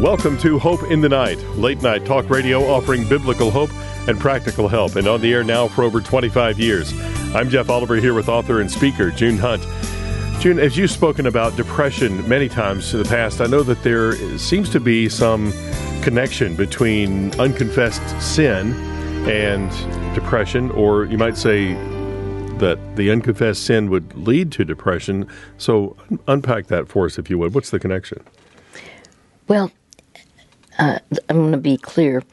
Welcome to Hope in the Night, late night talk radio offering biblical hope and practical help, and on the air now for over 25 years. I'm Jeff Oliver here with author and speaker June Hunt. June, as you've spoken about depression many times in the past, I know that there seems to be some connection between unconfessed sin and depression, or you might say that the unconfessed sin would lead to depression. So, unpack that for us, if you would. What's the connection? Well, uh, I'm going to be clear.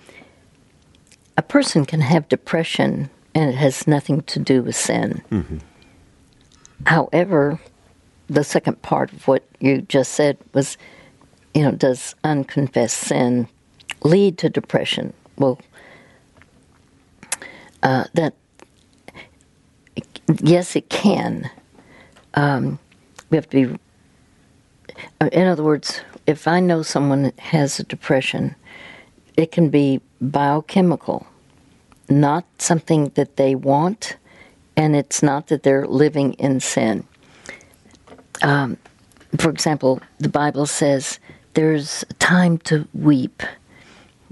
A person can have depression and it has nothing to do with sin. Mm-hmm. However, the second part of what you just said was, you know, does unconfessed sin lead to depression? Well, uh, that yes, it can. Um, we have to be. Uh, in other words, if I know someone has a depression, it can be biochemical, not something that they want, and it's not that they're living in sin. Um, for example, the Bible says there's a time to weep,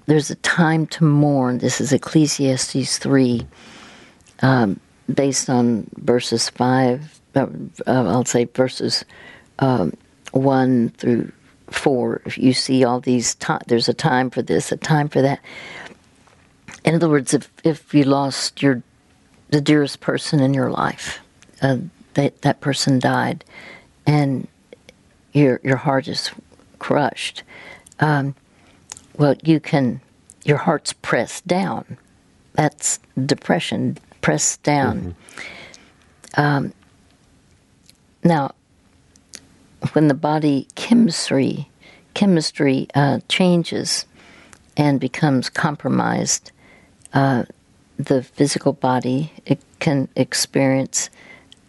there's a time to mourn. This is Ecclesiastes 3. Um, based on verses 5, uh, I'll say verses um, 1 through 4. If you see all these, to- there's a time for this, a time for that. In other words, if, if you lost your the dearest person in your life, uh, that, that person died, and your, your heart is crushed, um, well, you can, your heart's pressed down. That's depression pressed down. Mm-hmm. Um, now, when the body chemistry chemistry uh, changes and becomes compromised, uh, the physical body it can experience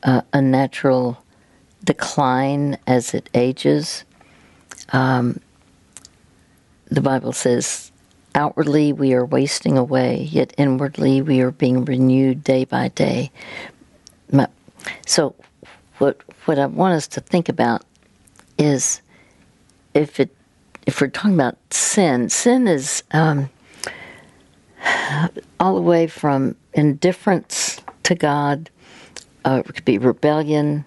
uh, a natural decline as it ages. Um, the Bible says Outwardly, we are wasting away, yet inwardly, we are being renewed day by day. So, what what I want us to think about is if it if we're talking about sin, sin is um, all the way from indifference to God, uh, it could be rebellion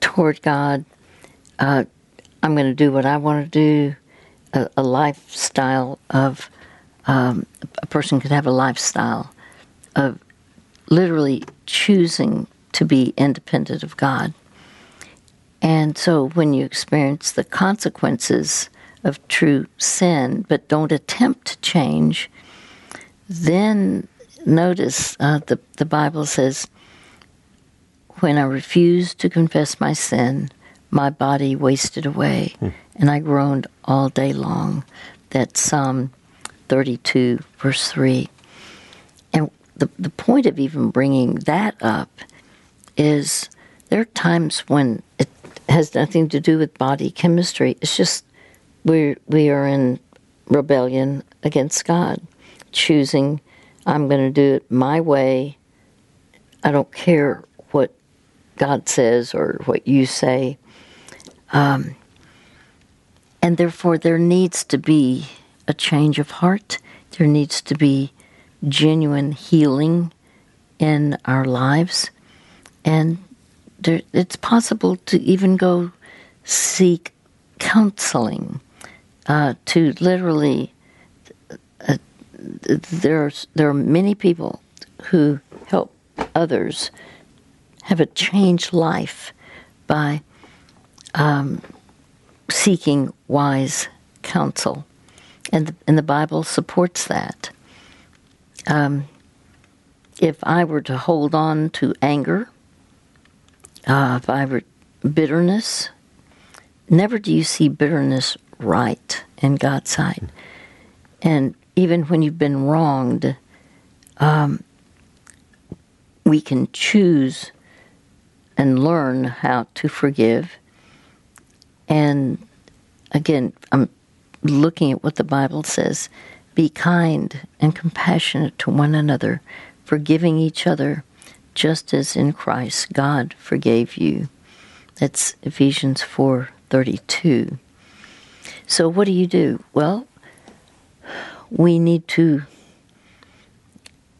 toward God. Uh, I'm going to do what I want to do a, a lifestyle of um, a person could have a lifestyle of literally choosing to be independent of God. And so when you experience the consequences of true sin, but don't attempt to change, then notice uh, the, the Bible says, When I refused to confess my sin, my body wasted away, hmm. and I groaned all day long. That's Psalm 32, verse 3. And the, the point of even bringing that up is there are times when it has nothing to do with body chemistry. It's just we we are in rebellion against God, choosing I'm going to do it my way. I don't care what God says or what you say. Um, and therefore, there needs to be a change of heart. There needs to be genuine healing in our lives. And there, it's possible to even go seek counseling, uh, to literally. Uh, there's, there are many people who help others have a changed life by um, seeking wise counsel. And the, and the Bible supports that. Um, if I were to hold on to anger, uh, bitterness, never do you see bitterness right in God's sight. And even when you've been wronged, um, we can choose and learn how to forgive. And again, I'm looking at what the Bible says. Be kind and compassionate to one another, forgiving each other, just as in Christ God forgave you. That's Ephesians 4:32. So, what do you do? Well, we need to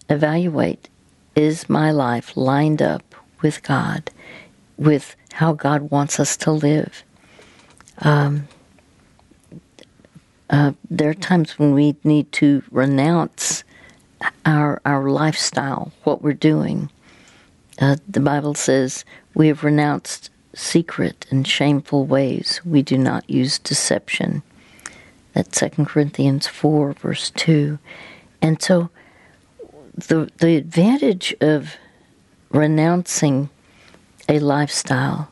evaluate is my life lined up with God, with how God wants us to live? Um, uh, there are times when we need to renounce our our lifestyle, what we're doing. Uh, the Bible says we have renounced secret and shameful ways. We do not use deception. That's Second Corinthians four verse two, and so the the advantage of renouncing a lifestyle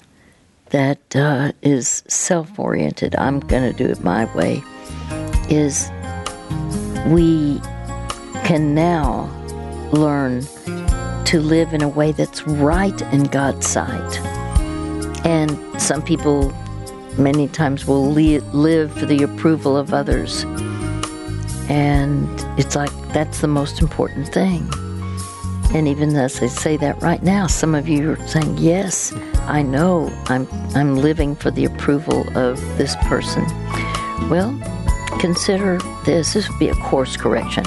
that uh, is self oriented. I'm going to do it my way is we can now learn to live in a way that's right in God's sight. And some people, many times, will li- live for the approval of others. And it's like that's the most important thing. And even as I say that right now, some of you are saying, Yes, I know I'm, I'm living for the approval of this person. Well, consider this. This would be a course correction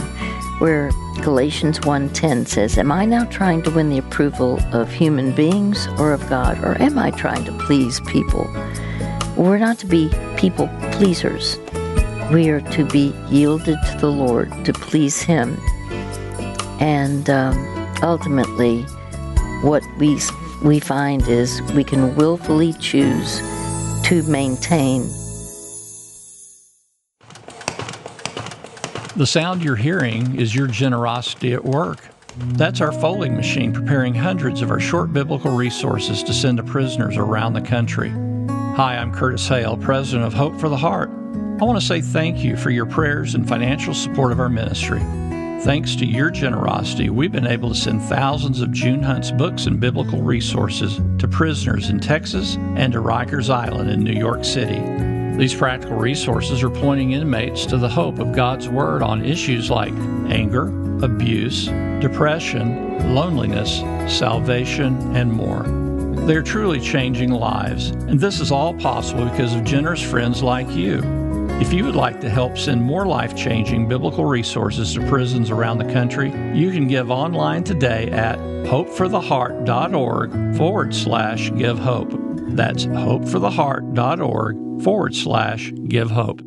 where Galatians 1:10 says, "Am I now trying to win the approval of human beings or of God, or am I trying to please people?" We're not to be people pleasers. We are to be yielded to the Lord to please Him, and um, ultimately, what we we find is we can willfully choose to maintain The sound you're hearing is your generosity at work. That's our folding machine preparing hundreds of our short biblical resources to send to prisoners around the country. Hi, I'm Curtis Hale, president of Hope for the Heart. I want to say thank you for your prayers and financial support of our ministry. Thanks to your generosity, we've been able to send thousands of June Hunt's books and biblical resources to prisoners in Texas and to Rikers Island in New York City. These practical resources are pointing inmates to the hope of God's Word on issues like anger, abuse, depression, loneliness, salvation, and more. They are truly changing lives, and this is all possible because of generous friends like you. If you would like to help send more life changing biblical resources to prisons around the country, you can give online today at hopefortheheart.org forward slash give hope. That's hopefortheheart.org forward slash give hope.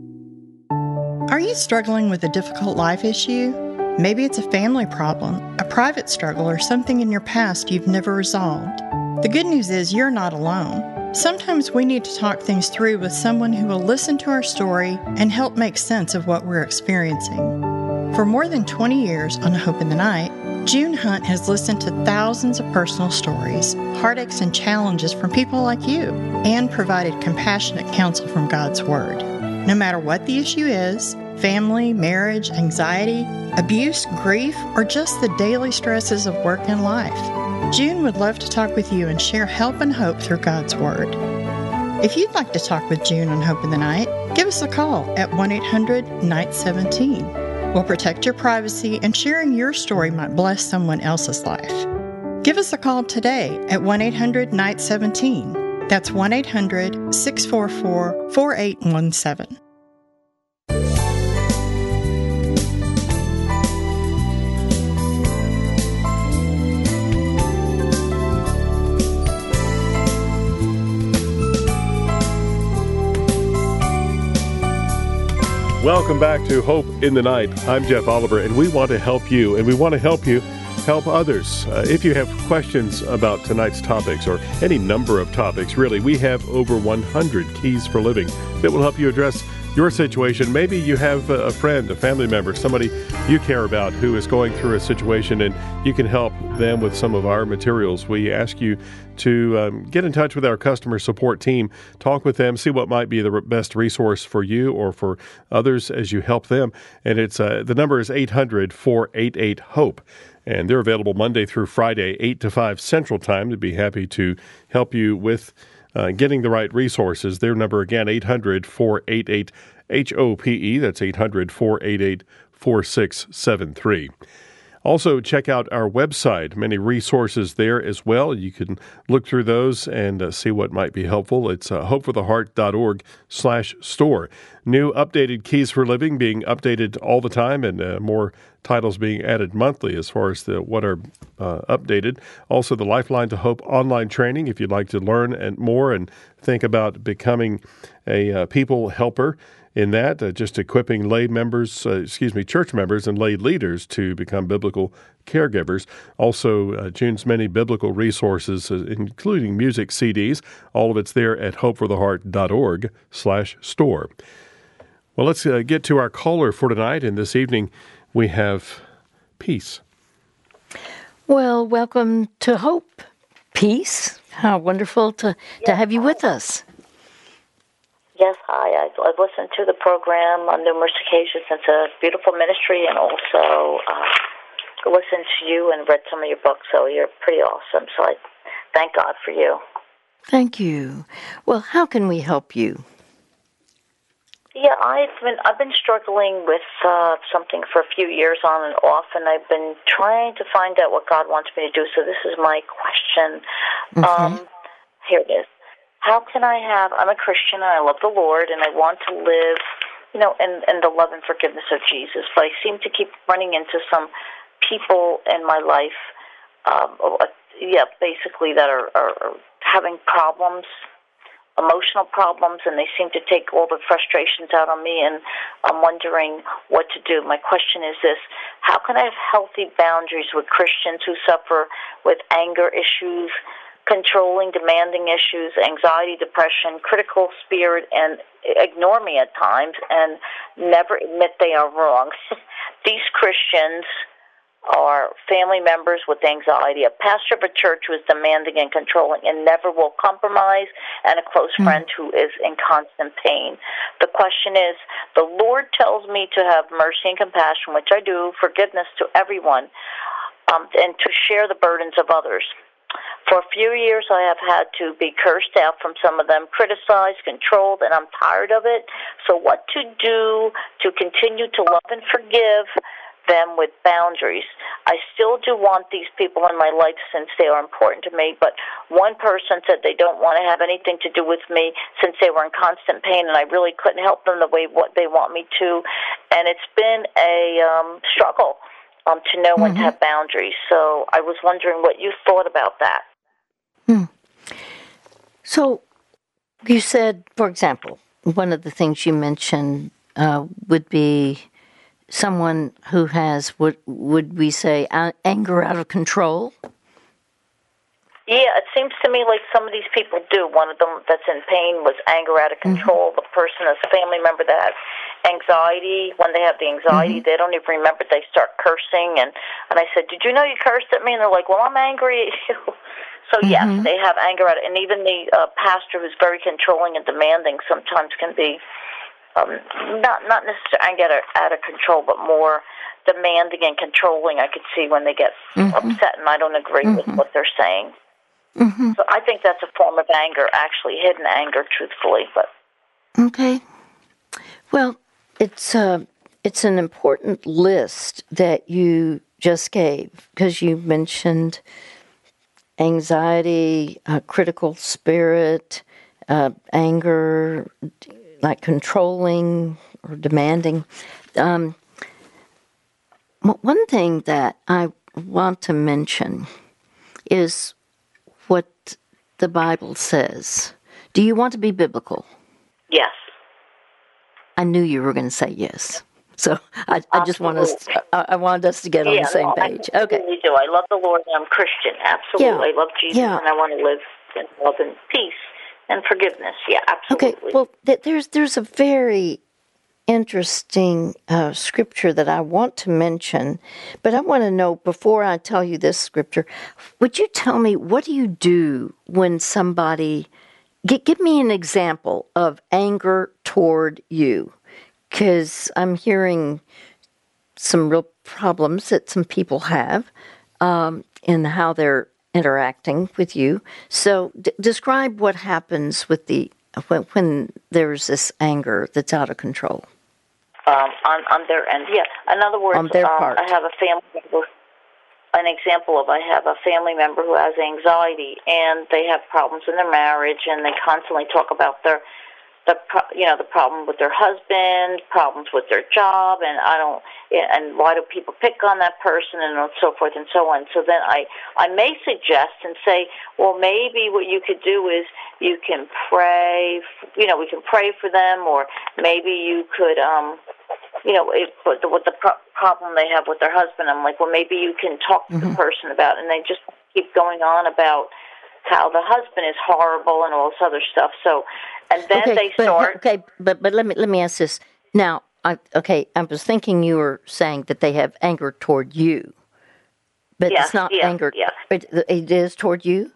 Are you struggling with a difficult life issue? Maybe it's a family problem, a private struggle, or something in your past you've never resolved. The good news is you're not alone. Sometimes we need to talk things through with someone who will listen to our story and help make sense of what we're experiencing. For more than 20 years on Hope in the Night, June Hunt has listened to thousands of personal stories, heartaches, and challenges from people like you, and provided compassionate counsel from God's Word. No matter what the issue is family, marriage, anxiety, abuse, grief, or just the daily stresses of work and life June would love to talk with you and share help and hope through God's Word. If you'd like to talk with June on Hope in the Night, give us a call at 1 800 Night 17 will protect your privacy, and sharing your story might bless someone else's life. Give us a call today at 1 800 Night 17. That's 1 800 644 4817. Welcome back to Hope in the Night. I'm Jeff Oliver, and we want to help you, and we want to help you help others. Uh, if you have questions about tonight's topics or any number of topics, really, we have over 100 keys for living that will help you address your situation. Maybe you have a friend, a family member, somebody you care about who is going through a situation and you can help them with some of our materials. We ask you to um, get in touch with our customer support team, talk with them, see what might be the best resource for you or for others as you help them. And it's uh, the number is 800 488 HOPE. And they're available Monday through Friday, 8 to 5 Central Time. To be happy to help you with uh, getting the right resources. Their number again, 800 488 HOPE. That's 800 488 4673. Also, check out our website. Many resources there as well. You can look through those and uh, see what might be helpful. It's uh, hopefortheheart.org slash store. New updated keys for living being updated all the time and uh, more titles being added monthly as far as the what are uh, updated. Also, the Lifeline to Hope online training if you'd like to learn and more and think about becoming a uh, people helper in that, uh, just equipping lay members, uh, excuse me, church members and lay leaders to become biblical caregivers. Also, uh, June's many biblical resources, uh, including music CDs. All of it's there at hopefortheheart.org slash store. Well, let's uh, get to our caller for tonight. And this evening, we have Peace. Well, welcome to Hope. Peace. How wonderful to, to have you with us. Yes, hi. I've, I've listened to the program on numerous occasions. It's a beautiful ministry, and also uh, listened to you and read some of your books. So you're pretty awesome. So I thank God for you. Thank you. Well, how can we help you? Yeah, I've been I've been struggling with uh, something for a few years on and off, and I've been trying to find out what God wants me to do. So this is my question. Mm-hmm. Um, here it is. How can I have? I'm a Christian and I love the Lord, and I want to live, you know, in in the love and forgiveness of Jesus. But I seem to keep running into some people in my life, um, uh, yeah, basically that are, are having problems emotional problems and they seem to take all the frustrations out on me and I'm wondering what to do. My question is this how can I have healthy boundaries with Christians who suffer with anger issues, controlling, demanding issues, anxiety, depression, critical spirit, and ignore me at times and never admit they are wrong? These Christians are family members with anxiety, a pastor of a church who is demanding and controlling and never will compromise, and a close mm. friend who is in constant pain. The question is the Lord tells me to have mercy and compassion, which I do, forgiveness to everyone, um, and to share the burdens of others. For a few years, I have had to be cursed out from some of them, criticized, controlled, and I'm tired of it. So, what to do to continue to love and forgive? them with boundaries. I still do want these people in my life since they are important to me, but one person said they don't want to have anything to do with me since they were in constant pain and I really couldn't help them the way what they want me to. And it's been a um, struggle um, to know mm-hmm. when to have boundaries. So I was wondering what you thought about that. Hmm. So you said, for example, one of the things you mentioned uh, would be someone who has what would we say anger out of control? Yeah, it seems to me like some of these people do. One of them that's in pain was anger out of mm-hmm. control. Mm-hmm. The person is a family member that has anxiety. When they have the anxiety, mm-hmm. they don't even remember. They start cursing, and and I said, "Did you know you cursed at me?" And they're like, "Well, I'm angry at you." So mm-hmm. yes, they have anger at, it, and even the uh, pastor who's very controlling and demanding sometimes can be um, not not necessarily get out of control, but more demanding and controlling. I could see when they get mm-hmm. upset and I don't agree mm-hmm. with what they're saying. Mm-hmm. So I think that's a form of anger, actually hidden anger, truthfully. But okay, well, it's uh, it's an important list that you just gave because you mentioned anxiety, uh, critical spirit, uh, anger, like controlling or demanding. Um, one thing that I want to mention is what the Bible says. Do you want to be biblical? Yes. I knew you were going to say yes. So I, I just want us. I, I, wanted us to get yeah, on the same page. Okay. Do. I love the Lord. and I'm Christian. Absolutely. Yeah. I love Jesus, yeah. and I want to live in love and peace and forgiveness. Yeah, absolutely. Okay, well, there's there's a very interesting uh, scripture that I want to mention, but I want to know before I tell you this scripture, would you tell me what do you do when somebody give, give me an example of anger toward you? Because I'm hearing some real problems that some people have um, in how they're interacting with you. So, d- describe what happens with the when, when, there's this anger that's out of control. Um, on on their end, yeah. In other words, on their um, part. I have a family member. an example of I have a family member who has anxiety and they have problems in their marriage and they constantly talk about their the you know the problem with their husband, problems with their job, and I don't and why do people pick on that person and so forth and so on. So then I I may suggest and say, well, maybe what you could do is you can pray, you know, we can pray for them, or maybe you could um you know, it, with the, with the pro- problem they have with their husband, I'm like, well, maybe you can talk to mm-hmm. the person about, it. and they just keep going on about how the husband is horrible and all this other stuff. So, and then okay, they but, start. Okay, but but let me let me ask this now. I, okay, I was thinking you were saying that they have anger toward you, but yes, it's not yes, anger. Yes. It, it is toward you.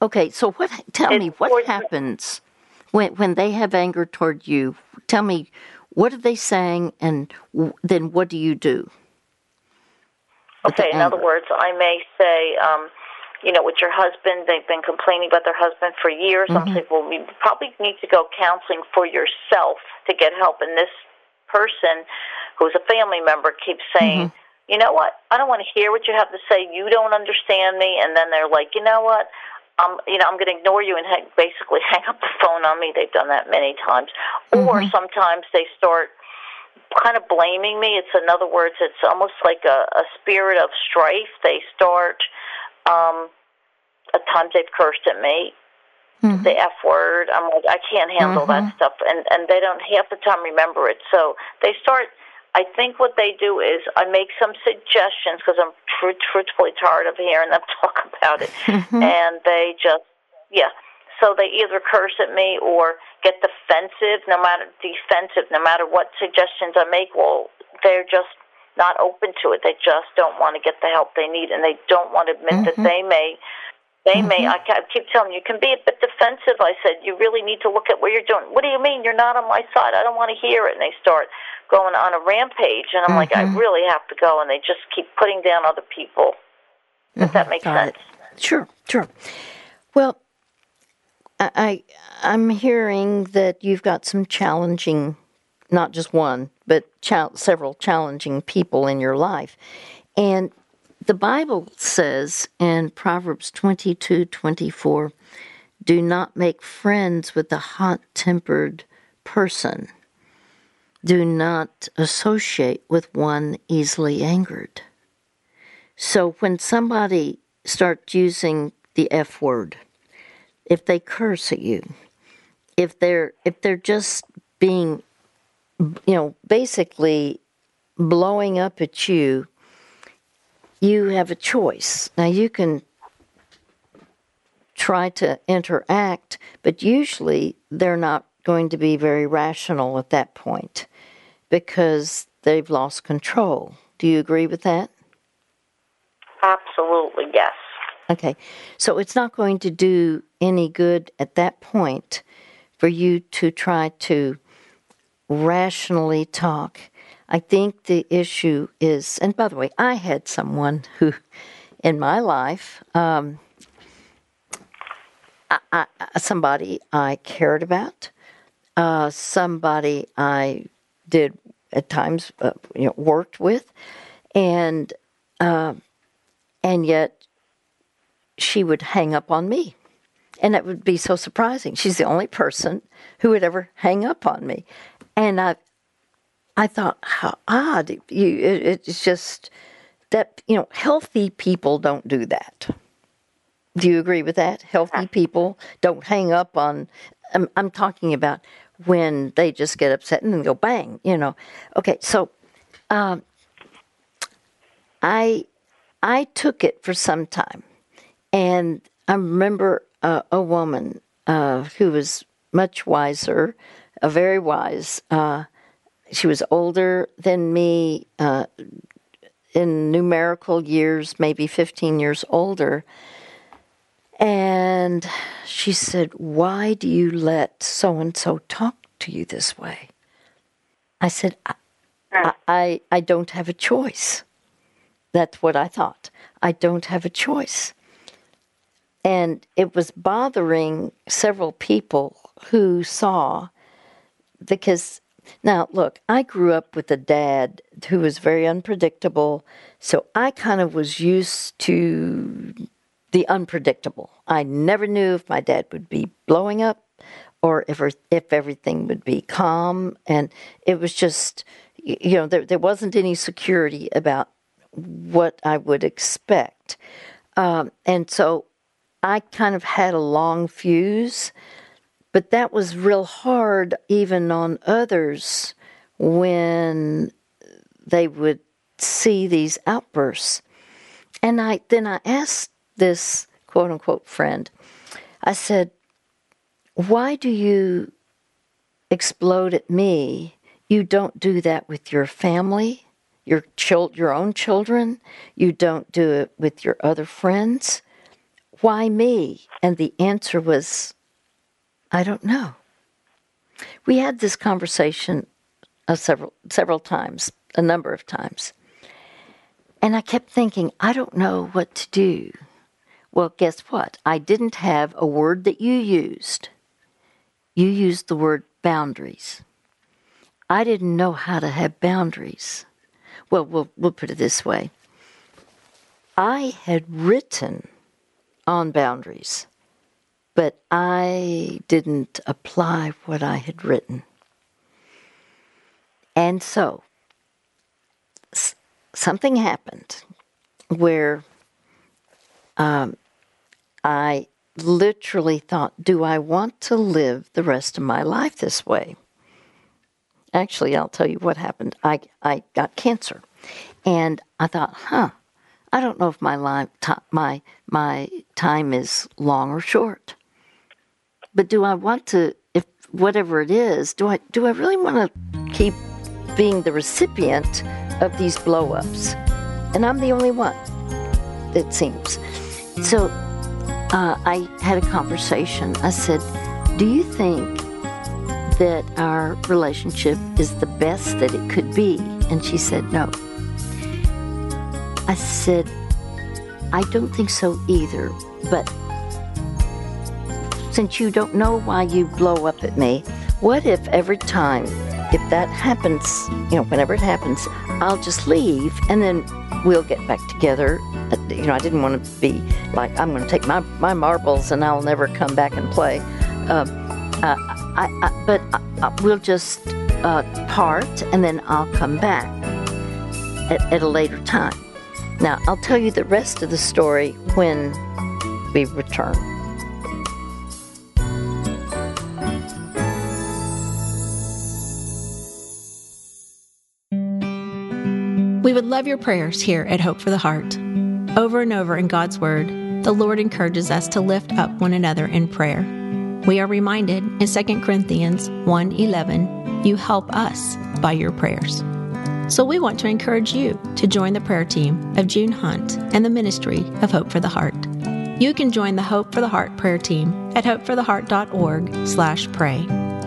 Okay, so what? Tell it's me what happens when when they have anger toward you. Tell me what are they saying, and then what do you do? Okay, in other words, I may say, um, you know, with your husband, they've been complaining about their husband for years. Mm-hmm. I'm saying, well, we probably need to go counseling for yourself to get help. And this person, who's a family member, keeps saying, mm-hmm. you know what? I don't want to hear what you have to say. You don't understand me. And then they're like, you know what? I'm, you know, I'm going to ignore you and hang, basically hang up the phone on me. They've done that many times. Mm-hmm. Or sometimes they start kind of blaming me. It's in other words, it's almost like a, a spirit of strife. They start. Um, at times they've cursed at me. Mm-hmm. The F word. I'm like, I can't handle mm-hmm. that stuff, and and they don't half the time remember it. So they start I think what they do is I make some suggestions because I'm tr- truthfully tired of hearing them talk about it, mm-hmm. and they just yeah. So they either curse at me or get defensive, no matter defensive, no matter what suggestions I make. Well, they're just not open to it. They just don't want to get the help they need, and they don't want to admit mm-hmm. that they may they mm-hmm. may. I keep telling you, you can be a bit defensive. I said, you really need to look at what you're doing. What do you mean you're not on my side? I don't want to hear it. And they start going on a rampage, and I'm mm-hmm. like, I mm-hmm. really have to go. And they just keep putting down other people. If mm-hmm. that makes Got sense. It. Sure, sure. Well, I I'm hearing that you've got some challenging, not just one, but ch- several challenging people in your life, and the Bible says in Proverbs 22 24, do not make friends with a hot tempered person. Do not associate with one easily angered. So when somebody starts using the F word, if they curse at you, if they're if they're just being you know basically blowing up at you you have a choice. Now, you can try to interact, but usually they're not going to be very rational at that point because they've lost control. Do you agree with that? Absolutely, yes. Okay, so it's not going to do any good at that point for you to try to rationally talk I think the issue is, and by the way, I had someone who, in my life, um, I, I, somebody I cared about, uh, somebody I did at times, uh, you know, worked with, and uh, and yet she would hang up on me, and it would be so surprising. She's the only person who would ever hang up on me, and I I thought, how odd! You, it, it's just that you know, healthy people don't do that. Do you agree with that? Healthy people don't hang up on. I'm, I'm talking about when they just get upset and then go bang. You know. Okay, so um, I I took it for some time, and I remember uh, a woman uh, who was much wiser, a very wise. Uh, she was older than me uh, in numerical years, maybe 15 years older. And she said, Why do you let so and so talk to you this way? I said, I, I, I don't have a choice. That's what I thought. I don't have a choice. And it was bothering several people who saw, because now, look, I grew up with a dad who was very unpredictable, so I kind of was used to the unpredictable. I never knew if my dad would be blowing up or if if everything would be calm, and it was just, you know, there there wasn't any security about what I would expect, um, and so I kind of had a long fuse. But that was real hard even on others when they would see these outbursts. And I then I asked this quote unquote friend, I said, Why do you explode at me? You don't do that with your family, your chil- your own children. You don't do it with your other friends. Why me? And the answer was, I don't know. We had this conversation uh, several several times, a number of times. And I kept thinking, I don't know what to do. Well, guess what? I didn't have a word that you used. You used the word boundaries. I didn't know how to have boundaries. Well, we'll, we'll put it this way I had written on boundaries but I didn't apply what I had written. And so, s- something happened where um, I literally thought, do I want to live the rest of my life this way? Actually, I'll tell you what happened. I, I got cancer. And I thought, huh, I don't know if my life, my my time is long or short. But do I want to, if whatever it is, do I do I really want to keep being the recipient of these blowups? And I'm the only one, it seems. So uh, I had a conversation. I said, "Do you think that our relationship is the best that it could be?" And she said, "No." I said, "I don't think so either, but." Since you don't know why you blow up at me, what if every time, if that happens, you know, whenever it happens, I'll just leave and then we'll get back together. Uh, you know, I didn't want to be like, I'm going to take my, my marbles and I'll never come back and play. Uh, uh, I, I, but I, we'll just uh, part and then I'll come back at, at a later time. Now, I'll tell you the rest of the story when we return. We would love your prayers here at Hope for the Heart. Over and over in God's Word, the Lord encourages us to lift up one another in prayer. We are reminded in 2 Corinthians 1:11, you help us by your prayers. So we want to encourage you to join the prayer team of June Hunt and the ministry of Hope for the Heart. You can join the Hope for the Heart prayer team at hopefortheheart.org/pray.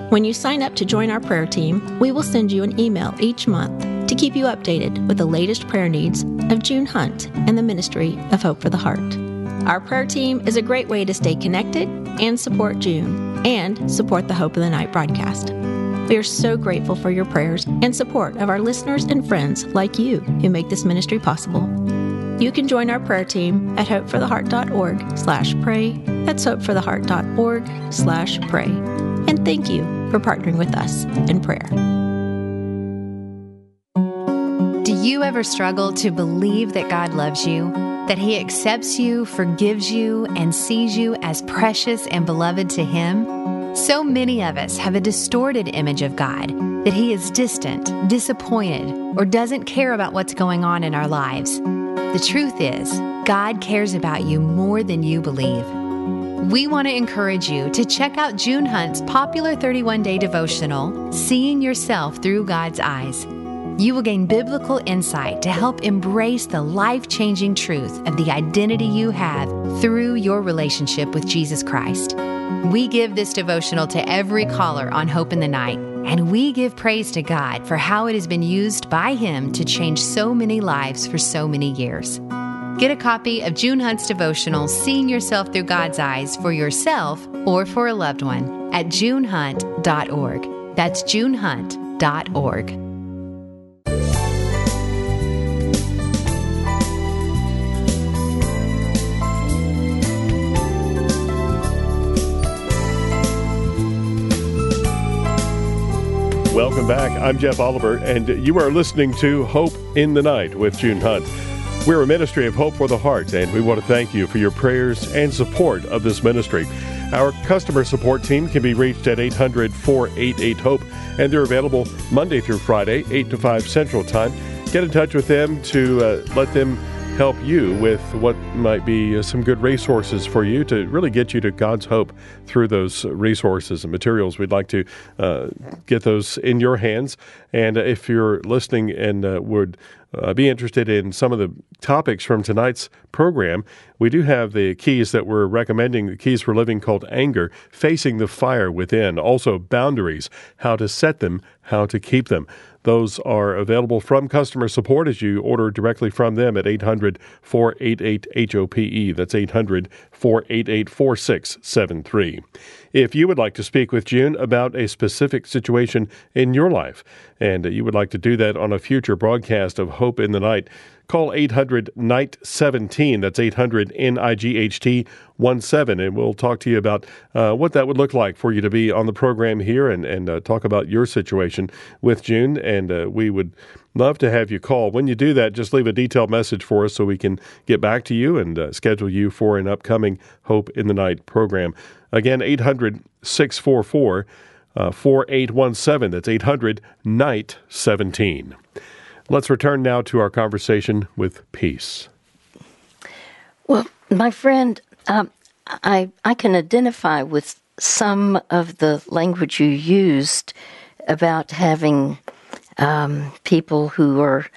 When you sign up to join our prayer team, we will send you an email each month to keep you updated with the latest prayer needs of June Hunt and the Ministry of Hope for the Heart. Our prayer team is a great way to stay connected and support June and support the Hope of the Night broadcast. We are so grateful for your prayers and support of our listeners and friends like you who make this ministry possible. You can join our prayer team at hopefortheheart.org slash pray. That's hopefortheheart.org slash pray. And thank you for partnering with us in prayer. You ever struggle to believe that God loves you, that He accepts you, forgives you, and sees you as precious and beloved to Him? So many of us have a distorted image of God that He is distant, disappointed, or doesn't care about what's going on in our lives. The truth is, God cares about you more than you believe. We want to encourage you to check out June Hunt's popular 31 day devotional, Seeing Yourself Through God's Eyes. You will gain biblical insight to help embrace the life changing truth of the identity you have through your relationship with Jesus Christ. We give this devotional to every caller on Hope in the Night, and we give praise to God for how it has been used by Him to change so many lives for so many years. Get a copy of June Hunt's devotional, Seeing Yourself Through God's Eyes, for yourself or for a loved one at junehunt.org. That's junehunt.org Welcome back. I'm Jeff Oliver, and you are listening to Hope in the Night with June Hunt. We're a ministry of hope for the heart, and we want to thank you for your prayers and support of this ministry. Our customer support team can be reached at 800 488 HOPE, and they're available Monday through Friday, 8 to 5 Central Time. Get in touch with them to uh, let them help you with what might be uh, some good resources for you to really get you to God's hope through those resources and materials. We'd like to uh, get those in your hands. And if you're listening and uh, would uh, be interested in some of the topics from tonight's program, we do have the keys that we're recommending, the keys for living called anger, facing the fire within, also boundaries, how to set them, how to keep them. Those are available from customer support as you order directly from them at 800 488 HOPE. That's 800 488 4673. If you would like to speak with June about a specific situation in your life, and you would like to do that on a future broadcast of Hope in the Night, call 800 Night 17. That's 800 NIGHT 17. And we'll talk to you about uh, what that would look like for you to be on the program here and, and uh, talk about your situation with June. And uh, we would love to have you call. When you do that, just leave a detailed message for us so we can get back to you and uh, schedule you for an upcoming Hope in the Night program. Again, 800 644 uh, 4817. That's 800 Night 17. Let's return now to our conversation with peace. Well, my friend, um, I I can identify with some of the language you used about having um, people who are,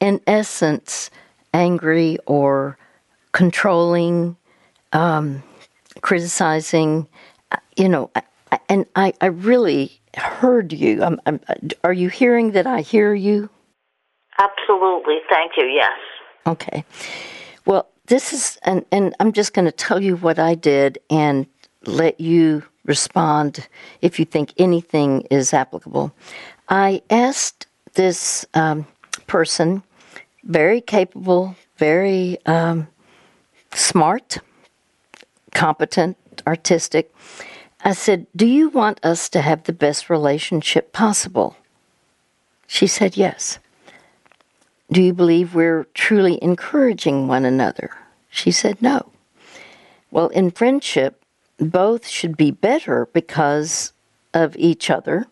in essence, angry or controlling, um, criticizing. Uh, you know, and I, I really heard you. I'm, I'm, are you hearing that I hear you? Absolutely. Thank you. Yes. Okay. Well, this is, and, and I'm just going to tell you what I did and let you respond if you think anything is applicable. I asked this um, person, very capable, very um, smart, competent, artistic. I said, Do you want us to have the best relationship possible? She said, Yes. Do you believe we're truly encouraging one another? She said, No. Well, in friendship, both should be better because of each other,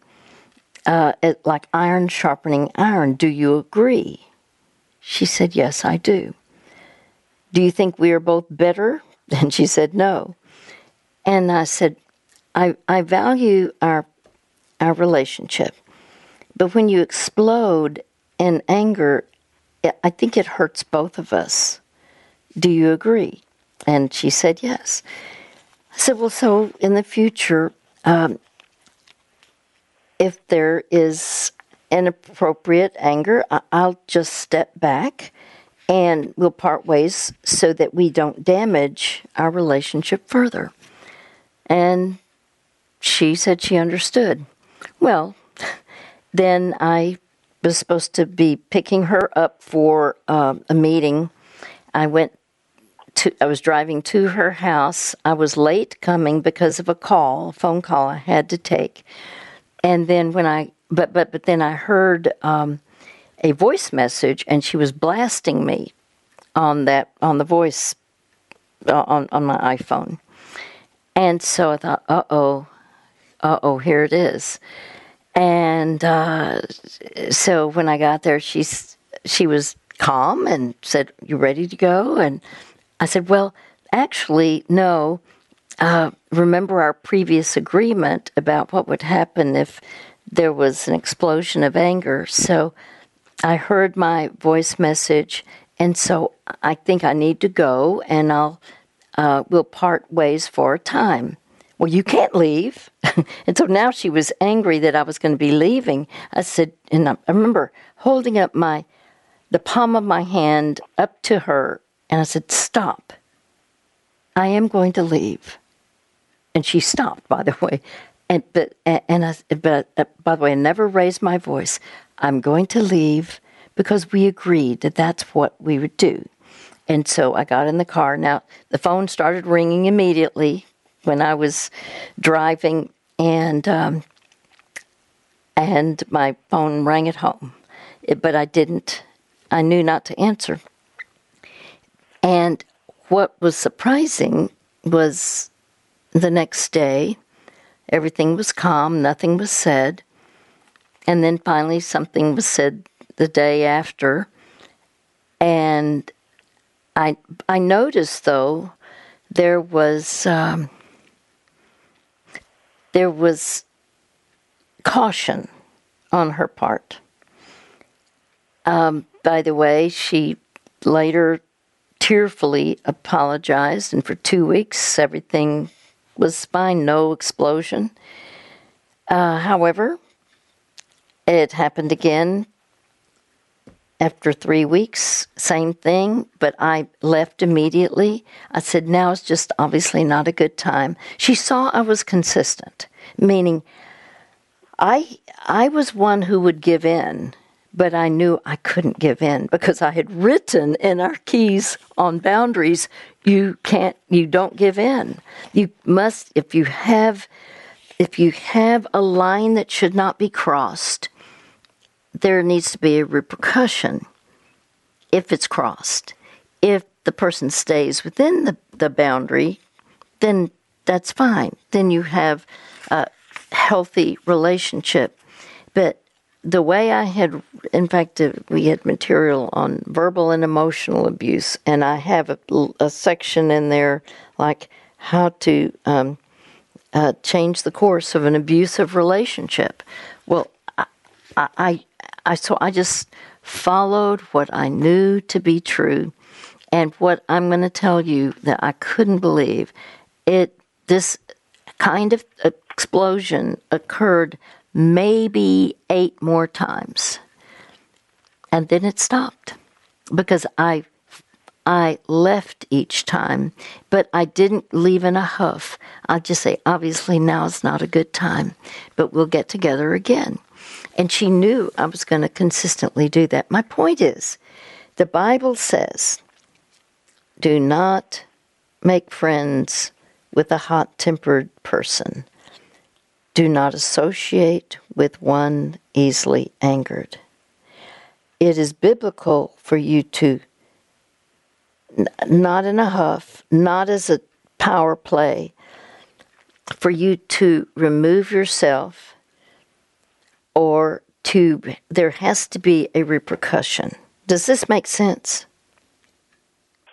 uh, like iron sharpening iron. Do you agree? She said, Yes, I do. Do you think we are both better? And she said, No. And I said, I, I value our our relationship. But when you explode in anger I think it hurts both of us. Do you agree? And she said, yes. I said, well, so in the future, um, if there is inappropriate anger, I'll just step back and we'll part ways so that we don't damage our relationship further. And she said she understood. Well, then I was supposed to be picking her up for uh, a meeting. I went to, I was driving to her house. I was late coming because of a call, a phone call I had to take. And then when I, but, but, but then I heard um, a voice message and she was blasting me on that, on the voice, uh, on, on my iPhone. And so I thought, uh oh, uh oh, here it is. And uh, so when I got there, she's she was calm and said, "You ready to go?" And I said, "Well, actually, no. Uh, remember our previous agreement about what would happen if there was an explosion of anger." So I heard my voice message, and so I think I need to go, and I'll uh, we'll part ways for a time. Well, you can't leave. and so now she was angry that I was going to be leaving. I said, and I remember holding up my, the palm of my hand up to her, and I said, Stop. I am going to leave. And she stopped, by the way. and but and I but uh, by the way, I never raised my voice. I'm going to leave because we agreed that that's what we would do. And so I got in the car. Now the phone started ringing immediately when I was driving, and um, and my phone rang at home, it, but I didn't. I knew not to answer. And what was surprising was the next day, everything was calm, nothing was said. And then finally, something was said the day after. And I, I noticed, though, there was um, there was caution on her part. Um, by the way, she later tearfully apologized, and for two weeks everything was fine, no explosion. Uh, however, it happened again after three weeks, same thing, but I left immediately. I said, now is just obviously not a good time. She saw I was consistent, meaning I I was one who would give in, but I knew I couldn't give in because I had written in our keys on boundaries, you can't you don't give in. You must if you have if you have a line that should not be crossed, there needs to be a repercussion if it's crossed. If the person stays within the, the boundary, then that's fine. Then you have a healthy relationship. But the way I had, in fact, uh, we had material on verbal and emotional abuse, and I have a, a section in there like how to um, uh, change the course of an abusive relationship. Well, I, I, I, so I just followed what I knew to be true, and what I'm going to tell you that I couldn't believe it. This kind of explosion occurred maybe eight more times. And then it stopped because I I left each time, but I didn't leave in a huff. I'll just say, obviously, now is not a good time, but we'll get together again. And she knew I was going to consistently do that. My point is, the Bible says, do not make friends with a hot tempered person do not associate with one easily angered. It is biblical for you to, not in a huff, not as a power play, for you to remove yourself or to, there has to be a repercussion. Does this make sense?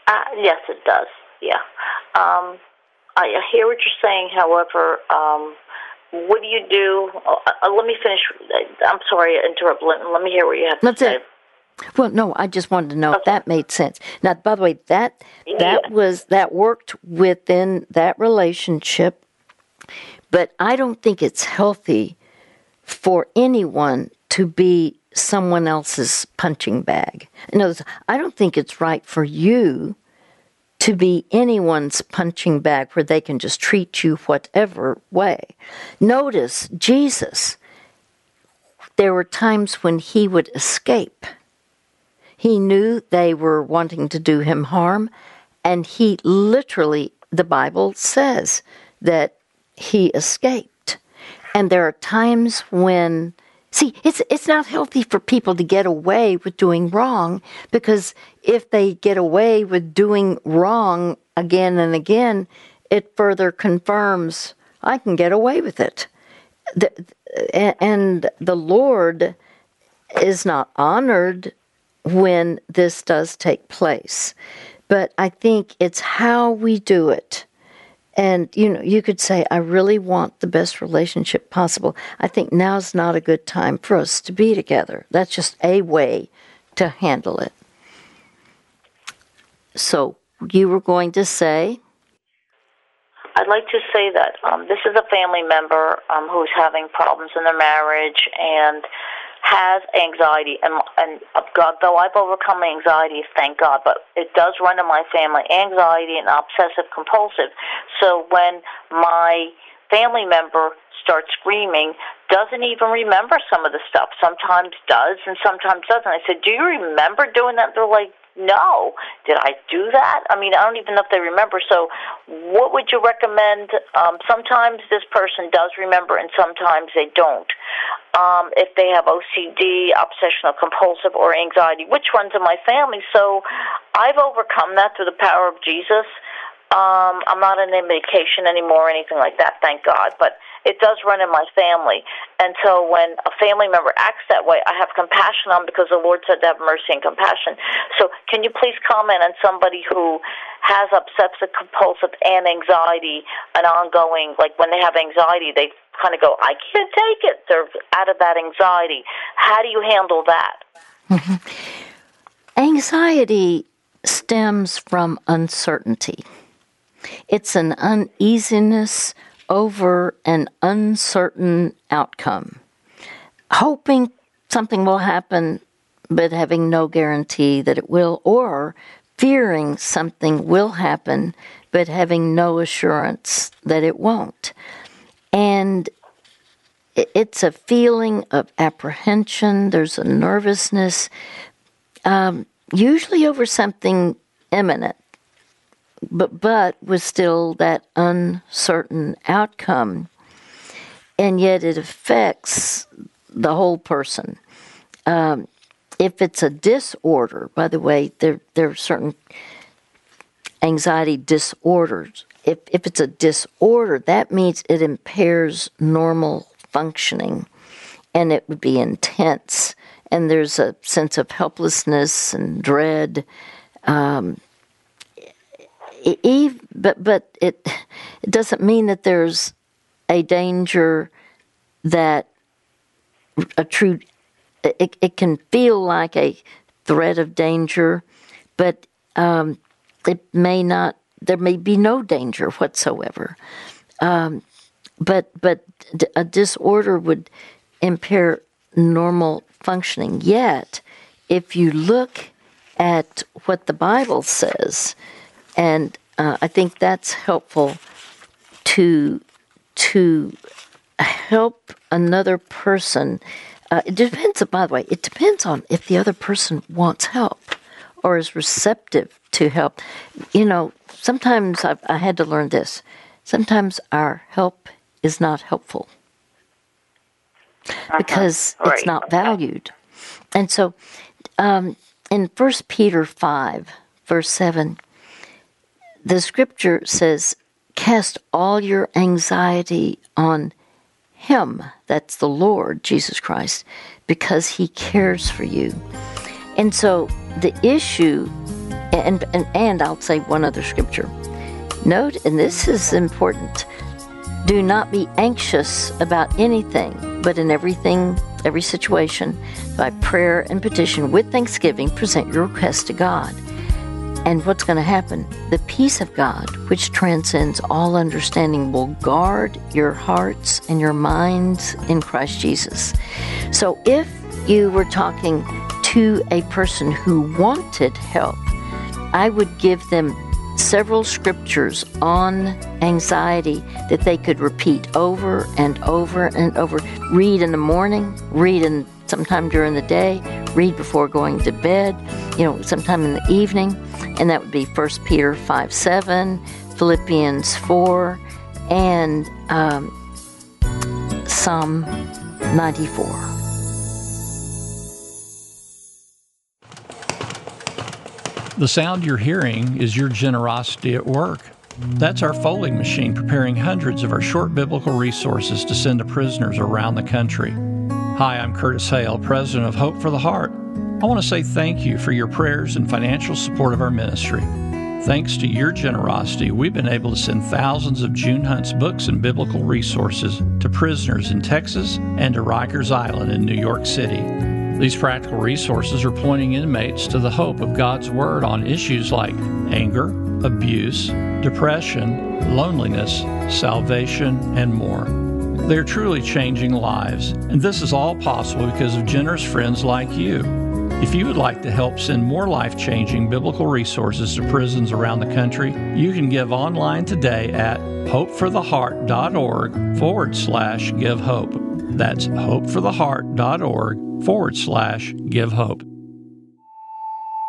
Uh, yes, it does. Yeah. Um, I hear what you're saying. However, um, what do you do? Uh, uh, let me finish. I'm sorry to interrupt. Let, let me hear what you have That's to say. It. Well, no, I just wanted to know okay. if that made sense. Now, by the way, that that yeah. was that worked within that relationship, but I don't think it's healthy for anyone to be someone else's punching bag. In other words, I don't think it's right for you to be anyone's punching bag where they can just treat you whatever way. Notice Jesus, there were times when he would escape. He knew they were wanting to do him harm, and he literally, the Bible says that he escaped. And there are times when See, it's it's not healthy for people to get away with doing wrong because if they get away with doing wrong again and again, it further confirms I can get away with it. The, and the Lord is not honored when this does take place. But I think it's how we do it and you know, you could say, I really want the best relationship possible. I think now's not a good time for us to be together. That's just a way to handle it. So you were going to say? I'd like to say that um, this is a family member um, who's having problems in their marriage, and has anxiety, and and God, though I've overcome anxiety, thank God, but it does run in my family, anxiety and obsessive compulsive. So when my family member start screaming, doesn't even remember some of the stuff. Sometimes does and sometimes doesn't. I said, Do you remember doing that? They're like, no. Did I do that? I mean, I don't even know if they remember. So, what would you recommend? Um, sometimes this person does remember, and sometimes they don't. Um, if they have OCD, obsessional compulsive, or anxiety, which one's in my family? So, I've overcome that through the power of Jesus. Um, I'm not on any medication anymore or anything like that, thank God. But it does run in my family. And so when a family member acts that way, I have compassion on because the Lord said to have mercy and compassion. So can you please comment on somebody who has obsessive compulsive and anxiety, an ongoing, like when they have anxiety, they kind of go, I can't take it. They're out of that anxiety. How do you handle that? Mm-hmm. Anxiety stems from uncertainty. It's an uneasiness over an uncertain outcome, hoping something will happen, but having no guarantee that it will, or fearing something will happen, but having no assurance that it won't. And it's a feeling of apprehension, there's a nervousness, um, usually over something imminent but but with still that uncertain outcome, and yet it affects the whole person. Um, if it's a disorder, by the way, there there are certain anxiety disorders. If if it's a disorder, that means it impairs normal functioning, and it would be intense. And there's a sense of helplessness and dread. Um, Eve, but but it it doesn't mean that there's a danger that a true it, it can feel like a threat of danger, but um, it may not. There may be no danger whatsoever. Um, but but a disorder would impair normal functioning. Yet, if you look at what the Bible says, and uh, I think that's helpful to to help another person. Uh, it depends. By the way, it depends on if the other person wants help or is receptive to help. You know, sometimes I've, I had to learn this. Sometimes our help is not helpful uh-huh. because right. it's not valued. And so, um, in First Peter five, verse seven, the scripture says, Cast all your anxiety on Him, that's the Lord, Jesus Christ, because He cares for you. And so the issue, and, and, and I'll say one other scripture. Note, and this is important do not be anxious about anything, but in everything, every situation, by prayer and petition with thanksgiving, present your request to God. And what's going to happen? The peace of God, which transcends all understanding, will guard your hearts and your minds in Christ Jesus. So if you were talking to a person who wanted help, I would give them several scriptures on anxiety that they could repeat over and over and over. Read in the morning, read in sometime during the day, read before going to bed, you know, sometime in the evening and that would be 1 Peter 5 7, Philippians 4, and um, Psalm 94. The sound you're hearing is your generosity at work. That's our folding machine preparing hundreds of our short biblical resources to send to prisoners around the country. Hi, I'm Curtis Hail, president of Hope for the Heart. I want to say thank you for your prayers and financial support of our ministry. Thanks to your generosity, we've been able to send thousands of June Hunt's books and biblical resources to prisoners in Texas and to Rikers Island in New York City. These practical resources are pointing inmates to the hope of God's Word on issues like anger, abuse, depression, loneliness, salvation, and more. They are truly changing lives, and this is all possible because of generous friends like you. If you would like to help send more life changing biblical resources to prisons around the country, you can give online today at hopefortheheart.org forward slash give hope. That's hopefortheheart.org forward slash give hope.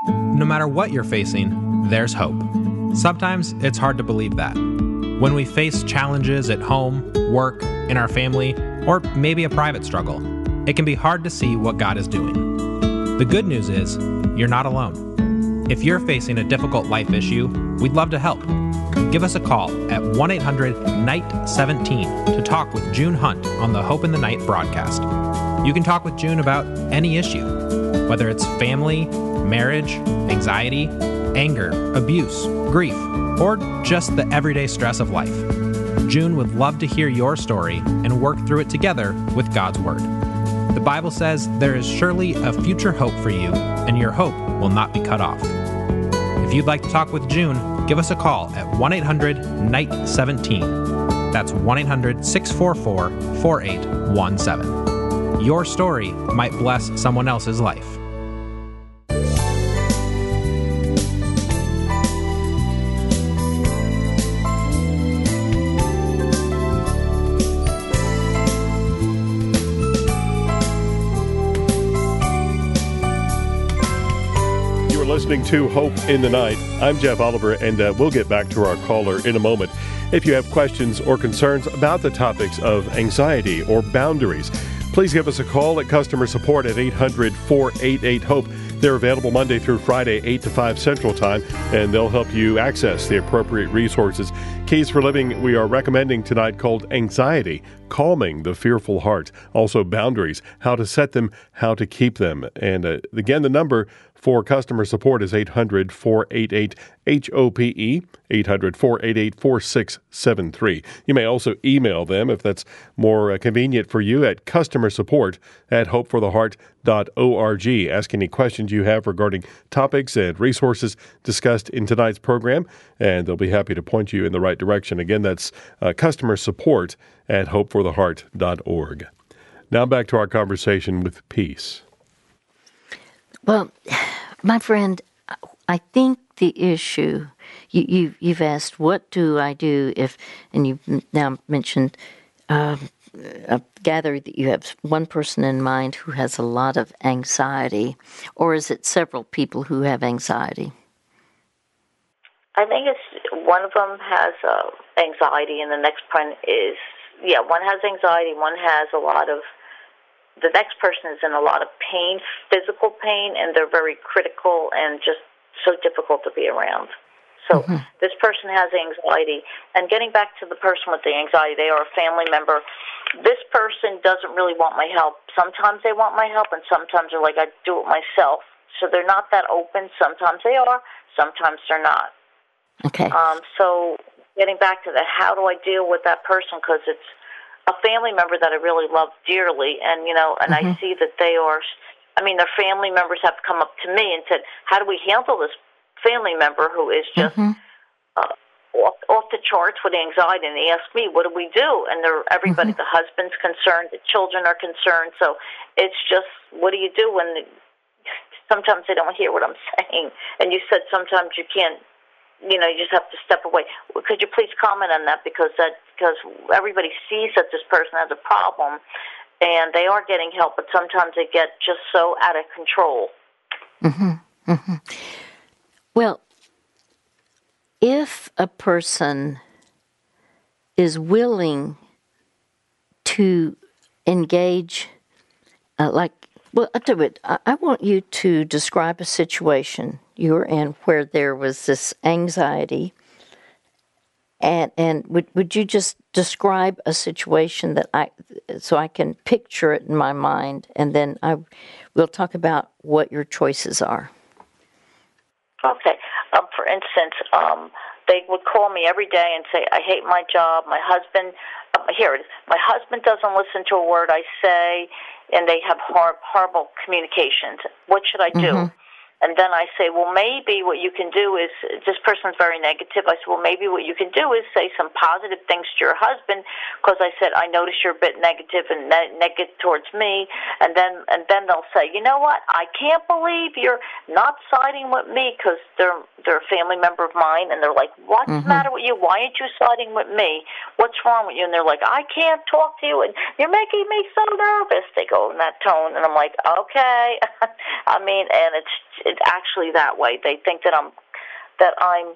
No matter what you're facing, there's hope. Sometimes it's hard to believe that. When we face challenges at home, work, in our family, or maybe a private struggle, it can be hard to see what God is doing. The good news is, you're not alone. If you're facing a difficult life issue, we'd love to help. Give us a call at 1 800 Night 17 to talk with June Hunt on the Hope in the Night broadcast. You can talk with June about any issue, whether it's family, marriage, anxiety, anger, abuse, grief, or just the everyday stress of life. June would love to hear your story and work through it together with God's Word. The Bible says there is surely a future hope for you, and your hope will not be cut off. If you'd like to talk with June, give us a call at 1 800 Night 17. That's 1 800 644 4817. Your story might bless someone else's life. Listening to Hope in the Night. I'm Jeff Oliver, and uh, we'll get back to our caller in a moment. If you have questions or concerns about the topics of anxiety or boundaries, please give us a call at customer support at 800 488 HOPE. They're available Monday through Friday, 8 to 5 Central Time, and they'll help you access the appropriate resources. Keys for Living, we are recommending tonight called Anxiety, Calming the Fearful Heart. Also, Boundaries, How to Set Them, How to Keep Them. And uh, again, the number for customer support is 800 488 HOPE, 800 488 4673. You may also email them if that's more uh, convenient for you at customer support at hopefortheheart.org. Ask any questions you have regarding topics and resources discussed in tonight's program, and they'll be happy to point you in the right direction. Again, that's uh, customer support at hopefortheheart.org. Now back to our conversation with Peace. Well, my friend, I think the issue you, you you've asked, what do I do if, and you've now mentioned. Uh, I gather that you have one person in mind who has a lot of anxiety, or is it several people who have anxiety? I think it's one of them has uh, anxiety, and the next one is yeah, one has anxiety, one has a lot of the next person is in a lot of pain, physical pain, and they're very critical and just so difficult to be around. So mm-hmm. this person has anxiety. And getting back to the person with the anxiety, they are a family member. This person doesn't really want my help. Sometimes they want my help, and sometimes they're like, I do it myself. So they're not that open. Sometimes they are, sometimes they're not. Okay. Um, so getting back to that, how do I deal with that person? Because it's a family member that I really love dearly, and you know, and mm-hmm. I see that they are. I mean, their family members have come up to me and said, "How do we handle this family member who is just mm-hmm. uh, off, off the charts with anxiety?" And they ask me, "What do we do?" And they're everybody. Mm-hmm. The husband's concerned, the children are concerned. So it's just, what do you do when? The, sometimes they don't hear what I'm saying, and you said sometimes you can't you know, you just have to step away. Could you please comment on that because that because everybody sees that this person has a problem, and they are getting help, but sometimes they get just so out of control. Mm-hmm. Mm-hmm. Well, if a person is willing to engage, uh, like, well, I'll do it. I, I want you to describe a situation you were in where there was this anxiety. And and would would you just describe a situation that I so I can picture it in my mind, and then I we'll talk about what your choices are. Okay. Um, for instance, um, they would call me every day and say, "I hate my job. My husband." Uh, here it is. My husband doesn't listen to a word I say, and they have hor- horrible communications. What should I do? Mm-hmm and then I say, well, maybe what you can do is this person's very negative. I said, well, maybe what you can do is say some positive things to your husband because I said I notice you're a bit negative and ne- negative towards me, and then and then they'll say, you know what? I can't believe you're not siding with me because they're they're a family member of mine, and they're like, what's mm-hmm. the matter with you? Why aren't you siding with me? What's wrong with you? And they're like, I can't talk to you, and you're making me so nervous. They go in that tone, and I'm like, okay. I mean, and it's it's actually that way. They think that I'm that I'm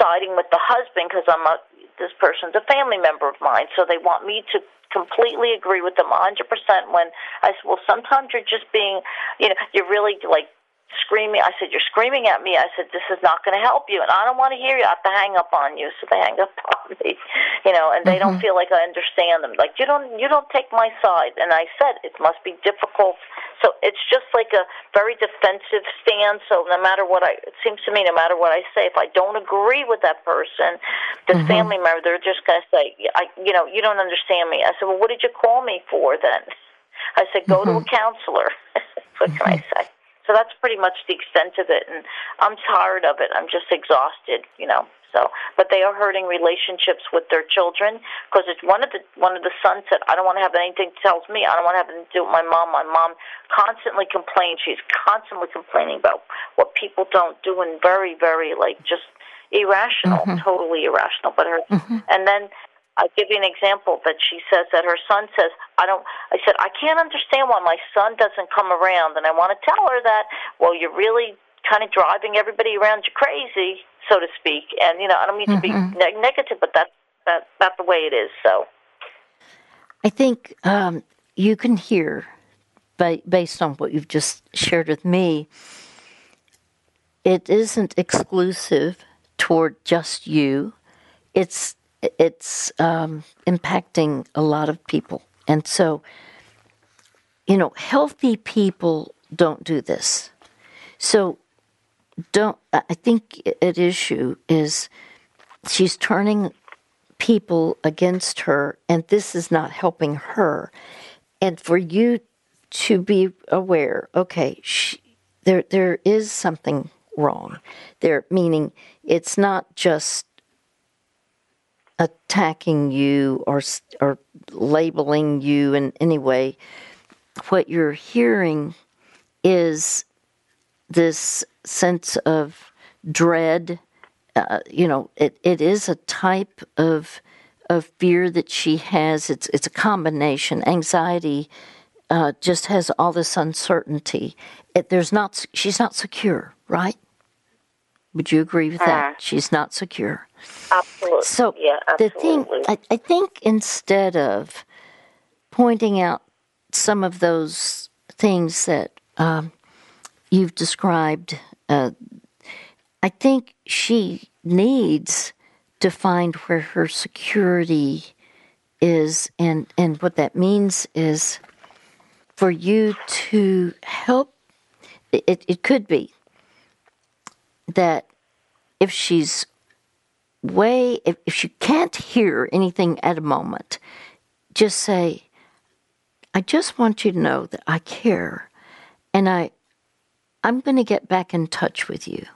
siding with the husband because I'm a this person's a family member of mine, so they want me to completely agree with them 100% when I said, well, sometimes you're just being, you know, you're really like screaming. I said, You're screaming at me. I said, This is not going to help you. And I don't want to hear you. I have to hang up on you. So they hang up on me, you know, and they mm-hmm. don't feel like I understand them. Like, you don't, you don't take my side. And I said, It must be difficult. So it's just like a very defensive stand. So no matter what I, it seems to me, no matter what I say, if I don't agree with that person, the mm-hmm. family member, they're just going to say, I, you know, you don't understand me. I said, Well, what did you call me for then? I said, Go mm-hmm. to a counselor. what can I say? So that's pretty much the extent of it, and I'm tired of it. I'm just exhausted, you know. So, but they are hurting relationships with their children because it's one of the one of the sons said, "I don't want to have anything tells me. I don't want to have anything to do with my mom. My mom constantly complains. She's constantly complaining about what people don't do, and very, very like just irrational, mm-hmm. totally irrational. But her, mm-hmm. and then I'll give you an example that she says that her son says, I don't, I said, I can't understand why my son doesn't come around. And I want to tell her that, well, you're really kind of driving everybody around you crazy, so to speak. And, you know, I don't mean mm-hmm. to be ne- negative, but that's, that, that's the way it is. So I think um, you can hear, by, based on what you've just shared with me, it isn't exclusive toward just you. It's it's um, impacting a lot of people. And so, you know, healthy people don't do this. So, don't, I think at issue is she's turning people against her, and this is not helping her. And for you to be aware, okay, she, there there is something wrong there, meaning it's not just attacking you or or labeling you in any way. What you're hearing is this sense of dread. Uh, you know, it, it is a type of of fear that she has. It's it's a combination. Anxiety uh, just has all this uncertainty. It, there's not. She's not secure, right? Would you agree with that? Uh, she's not secure. Absolutely. So yeah, absolutely. the thing, I, I think instead of pointing out some of those things that um, you've described, uh, I think she needs to find where her security is, and and what that means is for you to help. It, it could be that if she's way, if, if you can't hear anything at a moment, just say, I just want you to know that I care and I I'm going to get back in touch with you.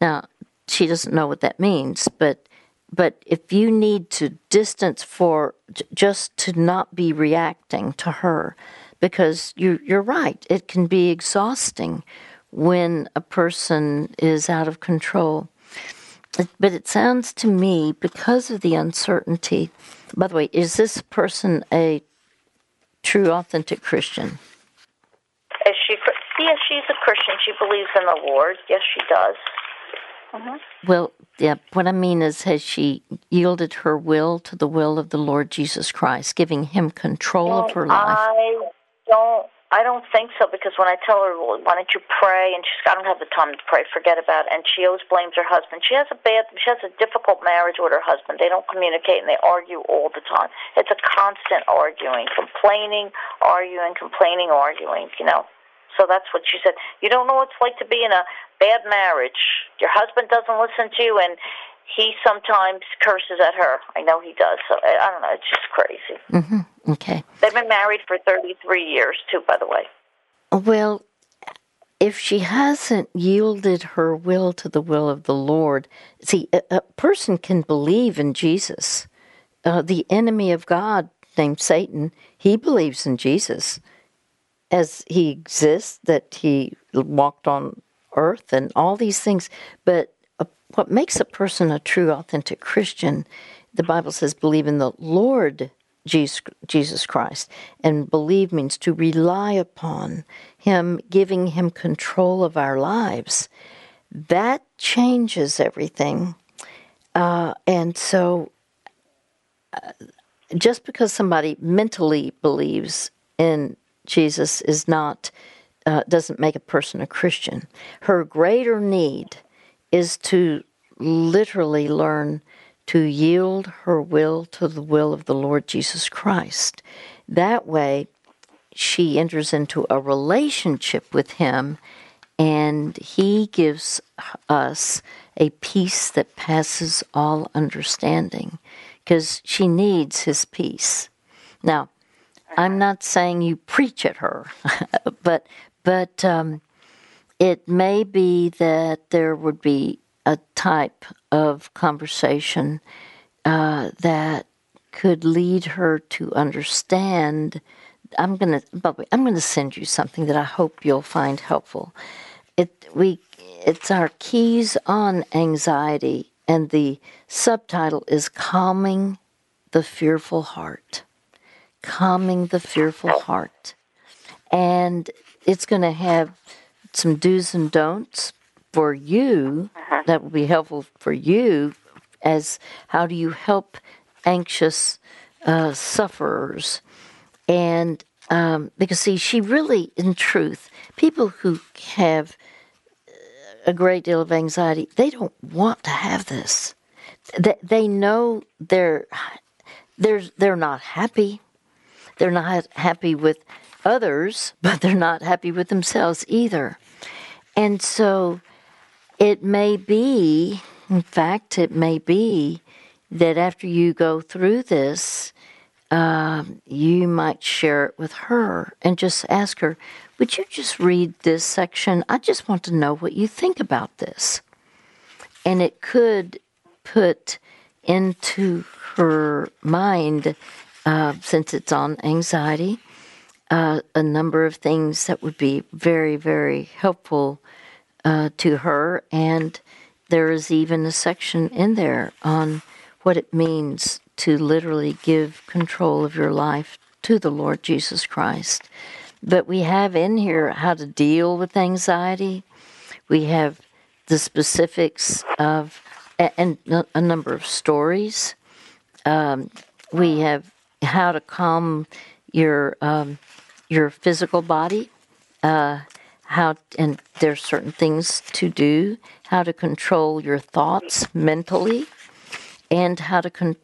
Now, she doesn't know what that means, but but if you need to distance for just to not be reacting to her because you you're right, it can be exhausting when a person is out of control. But it sounds to me, because of the uncertainty, by the way, is this person a true, authentic Christian? Is she? Yes, she's a Christian. She believes in the Lord. Yes, she does. Mm-hmm. Well, yeah. What I mean is, has she yielded her will to the will of the Lord Jesus Christ, giving Him control of her life? I don't I don't think so because when I tell her, well, why don't you pray, and she's, I don't have the time to pray, forget about it. And she always blames her husband. She has a bad, she has a difficult marriage with her husband. They don't communicate and they argue all the time. It's a constant arguing, complaining, arguing, complaining, arguing. You know. So that's what she said. You don't know what it's like to be in a bad marriage. Your husband doesn't listen to you, and he sometimes curses at her. I know he does. So I don't know. It's just crazy. Mm-hmm. Okay. They've been married for 33 years, too, by the way. Well, if she hasn't yielded her will to the will of the Lord, see, a, a person can believe in Jesus. Uh, the enemy of God, named Satan, he believes in Jesus as he exists, that he walked on earth and all these things. But what makes a person a true, authentic Christian, the Bible says, believe in the Lord Jesus Christ. And believe means to rely upon Him, giving Him control of our lives. That changes everything. Uh, and so, uh, just because somebody mentally believes in Jesus is not uh, doesn't make a person a Christian. Her greater need is to literally learn to yield her will to the will of the Lord Jesus Christ. That way, she enters into a relationship with Him, and He gives us a peace that passes all understanding because she needs His peace. Now, I'm not saying you preach at her, but but um, it may be that there would be a type of conversation uh, that could lead her to understand. I'm gonna, Bobby, I'm gonna send you something that I hope you'll find helpful. It we, it's our keys on anxiety, and the subtitle is "Calming the Fearful Heart." Calming the fearful heart, and it's going to have some do's and don'ts for you uh-huh. that will be helpful for you as how do you help anxious uh, sufferers? And um, because see she really in truth people who have a great deal of anxiety they don't want to have this. They, they know they're they're they're not happy. They're not happy with others but they're not happy with themselves either and so it may be, in fact, it may be that after you go through this, uh, you might share it with her and just ask her, Would you just read this section? I just want to know what you think about this. And it could put into her mind, uh, since it's on anxiety, uh, a number of things that would be very, very helpful uh, to her, and there is even a section in there on what it means to literally give control of your life to the Lord Jesus Christ. But we have in here how to deal with anxiety. We have the specifics of and a number of stories. Um, we have how to calm your um, your physical body. Uh, how and there's certain things to do how to control your thoughts mentally and how to con-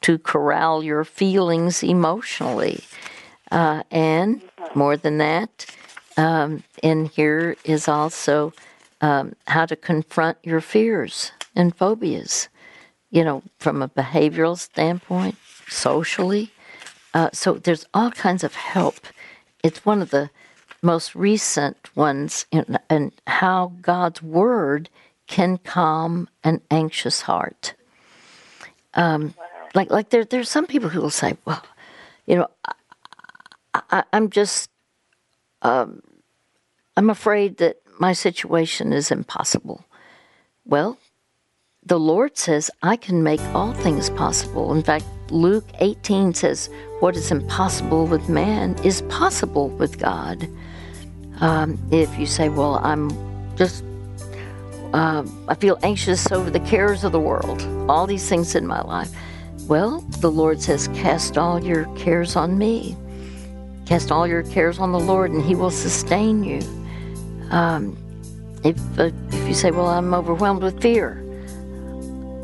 to corral your feelings emotionally uh, and more than that um, in here is also um, how to confront your fears and phobias you know from a behavioral standpoint socially uh, so there's all kinds of help it's one of the most recent ones in, in how God's Word can calm an anxious heart. Um, like, like there, there's some people who will say, "Well, you know, I, am just, um, I'm afraid that my situation is impossible." Well, the Lord says, "I can make all things possible." In fact, Luke 18 says, "What is impossible with man is possible with God." Um, if you say, Well, I'm just, uh, I feel anxious over the cares of the world, all these things in my life. Well, the Lord says, Cast all your cares on me. Cast all your cares on the Lord, and He will sustain you. Um, if, uh, if you say, Well, I'm overwhelmed with fear,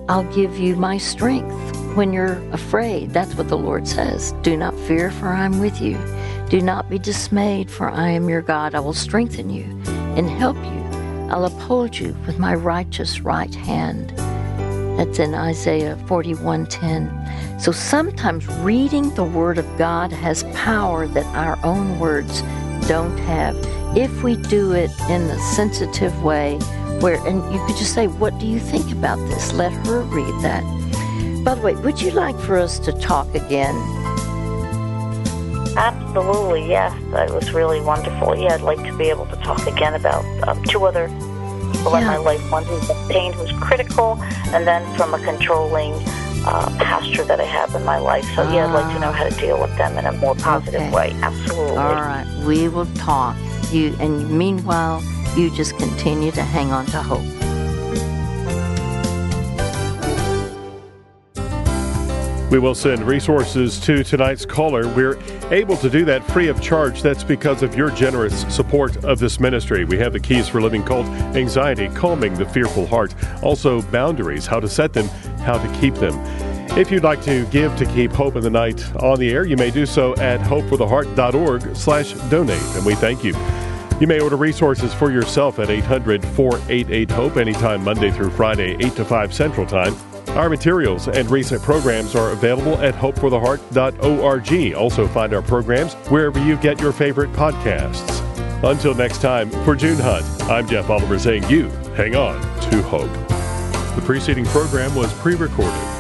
I'll give you my strength when you're afraid. That's what the Lord says. Do not fear, for I'm with you. Do not be dismayed, for I am your God. I will strengthen you and help you. I'll uphold you with my righteous right hand. That's in Isaiah 41:10. So sometimes reading the word of God has power that our own words don't have, if we do it in a sensitive way, where, and you could just say, What do you think about this? Let her read that. By the way, would you like for us to talk again? Absolutely, yes. That was really wonderful. Yeah, I'd like to be able to talk again about um, two other people in my life. One who's a pain, who's critical, and then from a controlling uh, pastor that I have in my life. So, yeah, I'd like to know how to deal with them in a more positive Okay. way. Absolutely. All right, we will talk. You and meanwhile, you just continue to hang on to hope. We will send resources to tonight's caller. We're able to do that free of charge. That's because of your generous support of this ministry. We have the keys for living called anxiety, calming the fearful heart, also boundaries, how to set them, how to keep them. If you'd like to give to keep Hope in the Night on the air, you may do so at hopefortheheart.org slash donate, and we thank you. You may order resources for yourself at 800 488 HOPE anytime Monday through Friday, 8 to 5 Central Time. Our materials and recent programs are available at hopefortheheart.org. Also, find our programs wherever you get your favorite podcasts. Until next time, for June Hunt, I'm Jeff Oliver saying you hang on to hope. The preceding program was pre recorded.